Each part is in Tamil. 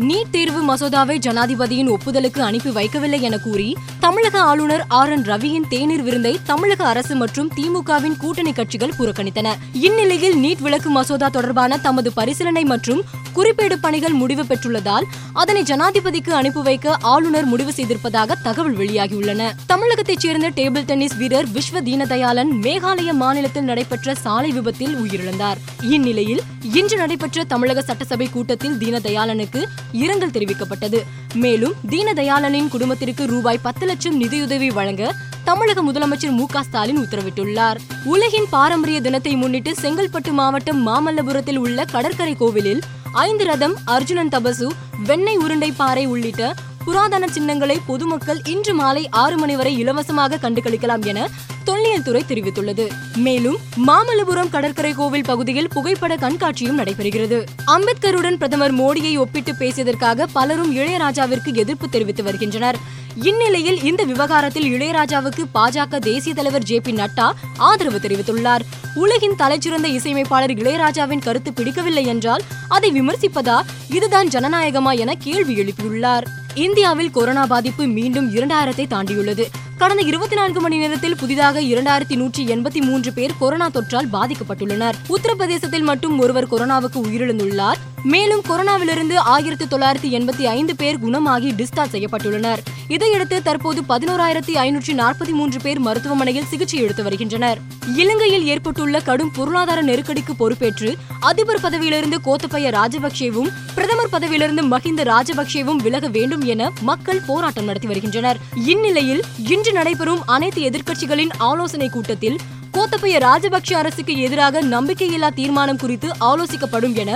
நீட் தேர்வு மசோதாவை ஜனாதிபதியின் ஒப்புதலுக்கு அனுப்பி வைக்கவில்லை என கூறி தமிழக ஆளுநர் ஆர். என். ரவியின் தேநீர் விருந்தை தமிழக அரசு மற்றும் திமுகவின் கூட்டணி கட்சிகள் புறக்கணித்தன. இந்நிலையில் நீட் விலக்கு மசோதா தொடர்பான தமது பரிசீலனை மற்றும் குறிப்பேடு பணிகள் முடிவு பெற்றுள்ளதால் அதனை ஜனாதிபதிக்கு அனுப்பி வைக்க ஆளுநர் முடிவு செய்திருப்பதாக தகவல் வெளியாகியுள்ளன. தமிழகத்தைச் சேர்ந்த டேபிள் டென்னிஸ் வீரர் விஸ்வ தீனதயாளன் மேகாலய மாநிலத்தில் நடைபெற்ற சாலை விபத்தில் உயிரிழந்தார். இந்நிலையில் இன்று நடைபெற்ற தமிழக சட்டசபை கூட்டத்தில் தீனதயாளனுக்கு இரங்கல் தெரிவிக்கப்பட்டது. மேலும் தீனதயாளனின் குடும்பத்திற்கு ரூபாய் பத்து லட்சம் நிதியுதவி வழங்க தமிழக முதலமைச்சர் மு க ஸ்டாலின் உத்தரவிட்டுள்ளார். உலகின் பாரம்பரிய தினத்தை முன்னிட்டு செங்கல்பட்டு மாவட்டம் மாமல்லபுரத்தில் உள்ள கடற்கரை கோவிலில் ஐந்து ரதம் அர்ஜுனன் தபசு வெண்ணெய் உருண்டை பாறை உள்ளிட்ட புராதன சின்னங்களை பொதுமக்கள் இன்று மாலை ஆறு மணி வரை இலவசமாக கண்டுகளிக்கலாம் என தொல்லியல் துறை தெரிவித்துள்ளது. மேலும் மாமல்லபுரம் கடற்கரை கோவில் பகுதியில் புகைப்பட கண்காட்சியும் நடைபெறுகிறது. அம்பேத்கருடன் பிரதமர் மோடியை ஒப்பிட்டு பேசியதற்காக பலரும் இளையராஜாவிற்கு எதிர்ப்பு தெரிவித்து வருகின்றனர். இந்நிலையில் இந்த விவகாரத்தில் இளையராஜாவுக்கு பாஜக தேசிய தலைவர் ஜே பி நட்டா ஆதரவு தெரிவித்துள்ளார். உலகின் தலைச்சிறந்த இசையமைப்பாளர் இளையராஜாவின் கருத்து பிடிக்கவில்லை என்றால் அதை விமர்சிப்பதா? இதுதான் ஜனநாயகமா என கேள்வி எழுப்பியுள்ளார். இந்தியாவில் கொரோனா பாதிப்பு மீண்டும் இரண்டாயிரத்தை தாண்டியுள்ளது. கடந்த இருபத்தி நான்கு மணி நேரத்தில் புதிதாக இரண்டாயிரத்தி நூற்றி எண்பத்தி மூன்று பேர் கொரோனா தொற்றால் பாதிக்கப்பட்டுள்ளனர். உத்தரப்பிரதேசத்தில் மட்டும் ஒருவர் கொரோனாவுக்கு உயிரிழந்துள்ளார். மேலும் கொரோனாவிலிருந்து ஆயிரத்தி தொள்ளாயிரத்தி எண்பத்தி ஐந்து பேர் குணமாகி டிஸ்சார்ஜ் செய்யப்பட்டுள்ளனர். இதையடுத்து தற்போது பதினோராயிரத்தி ஐநூற்றி நாற்பத்தி மூன்று பேர் மருத்துவமனையில் சிகிச்சை எடுத்து வருகின்றனர். இலங்கையில் ஏற்பட்டுள்ள கடும் பொருளாதார நெருக்கடிக்கு பொறுப்பேற்று அதிபர் பதவியிலிருந்து கோத்தபய ராஜபக்சேவும் பிரதமர் பதவியிலிருந்து மஹிந்த ராஜபக்சேவும் விலக வேண்டும் என மக்கள் போராட்டம் நடத்தி வருகின்றனர். இந்நிலையில் இன்று நடைபெறும் அனைத்து எதிர்க்கட்சிகளின் ஆலோசனை கூட்டத்தில் கோத்தபய ராஜபக்ஷ அரசுக்கு எதிராக நம்பிக்கையில்லா தீர்மானம் குறித்து ஆலோசிக்கப்படும் என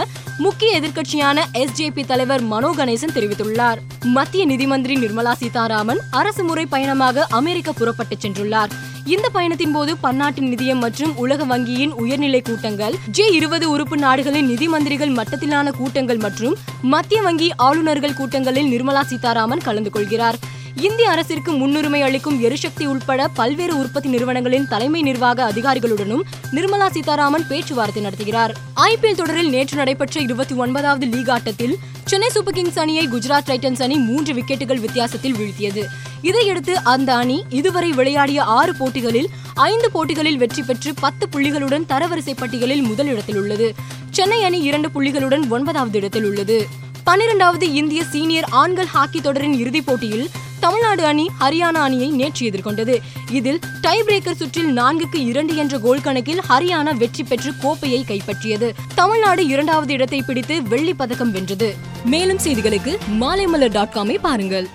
முக்கிய எதிர்க்கட்சியான எஸ்ஜேபி தலைவர் மனோ கணேசன் தெரிவித்துள்ளார். மத்திய நிதி மந்திரி நிர்மலா சீதாராமன் அரசு முறை பயணமாக அமெரிக்கா புறப்பட்டு சென்றுள்ளார். இந்த பயணத்தின் போது பன்னாட்டு நிதியம் மற்றும் உலக வங்கியின் உயர்நிலை கூட்டங்கள் ஜே இருபது உறுப்பு நாடுகளின் நிதி மந்திரிகள் மட்டத்திலான கூட்டங்கள் மற்றும் மத்திய வங்கி ஆளுநர்கள் கூட்டங்களில் நிர்மலா சீதாராமன் கலந்து கொள்கிறார். இந்திய அரசிற்கு முன்னுரிமை அளிக்கும் எரிசக்தி உட்பட பல்வேறு உற்பத்தி நிறுவனங்களின் தலைமை நிர்வாக அதிகாரிகளுடனும் நிர்மலா சீதாராமன் பேச்சுவார்த்தை நடத்துகிறார். ஐபிஎல் தொடரில் நேற்று நடைபெற்ற இருபத்தி ஒன்பதாவது லீக் ஆட்டத்தில் சென்னை சூப்பர் கிங்ஸ் அணியை குஜராத் டைட்டன்ஸ் அணி மூன்று விக்கெட்டுகள் வித்தியாசத்தில் வீழ்த்தியது. இதையடுத்து அந்த அணி இதுவரை விளையாடிய ஆறு போட்டிகளில் ஐந்து போட்டிகளில் வெற்றி பெற்று பத்து புள்ளிகளுடன் தரவரிசை பட்டியலில் முதலிடத்தில் உள்ளது. சென்னை அணி இரண்டு புள்ளிகளுடன் ஒன்பதாவது இடத்தில் உள்ளது. பனிரெண்டாவது இந்திய சீனியர் ஆண்கள் ஹாக்கி தொடரின் இறுதிப் போட்டியில் தமிழ்நாடு அணி ஹரியானா அணியை நேற்று எதிர்கொண்டது. இதில் டை பிரேக்கர் சுற்றில் நான்குக்கு இரண்டு என்ற கோல் கணக்கில் ஹரியானா வெற்றி பெற்று கோப்பையை கைப்பற்றியது. தமிழ்நாடு இரண்டாவது இடத்தை பிடித்து வெள்ளி பதக்கம் வென்றது. மேலும் செய்திகளுக்கு மாலைமலர் டாட் காமை பாருங்கள்.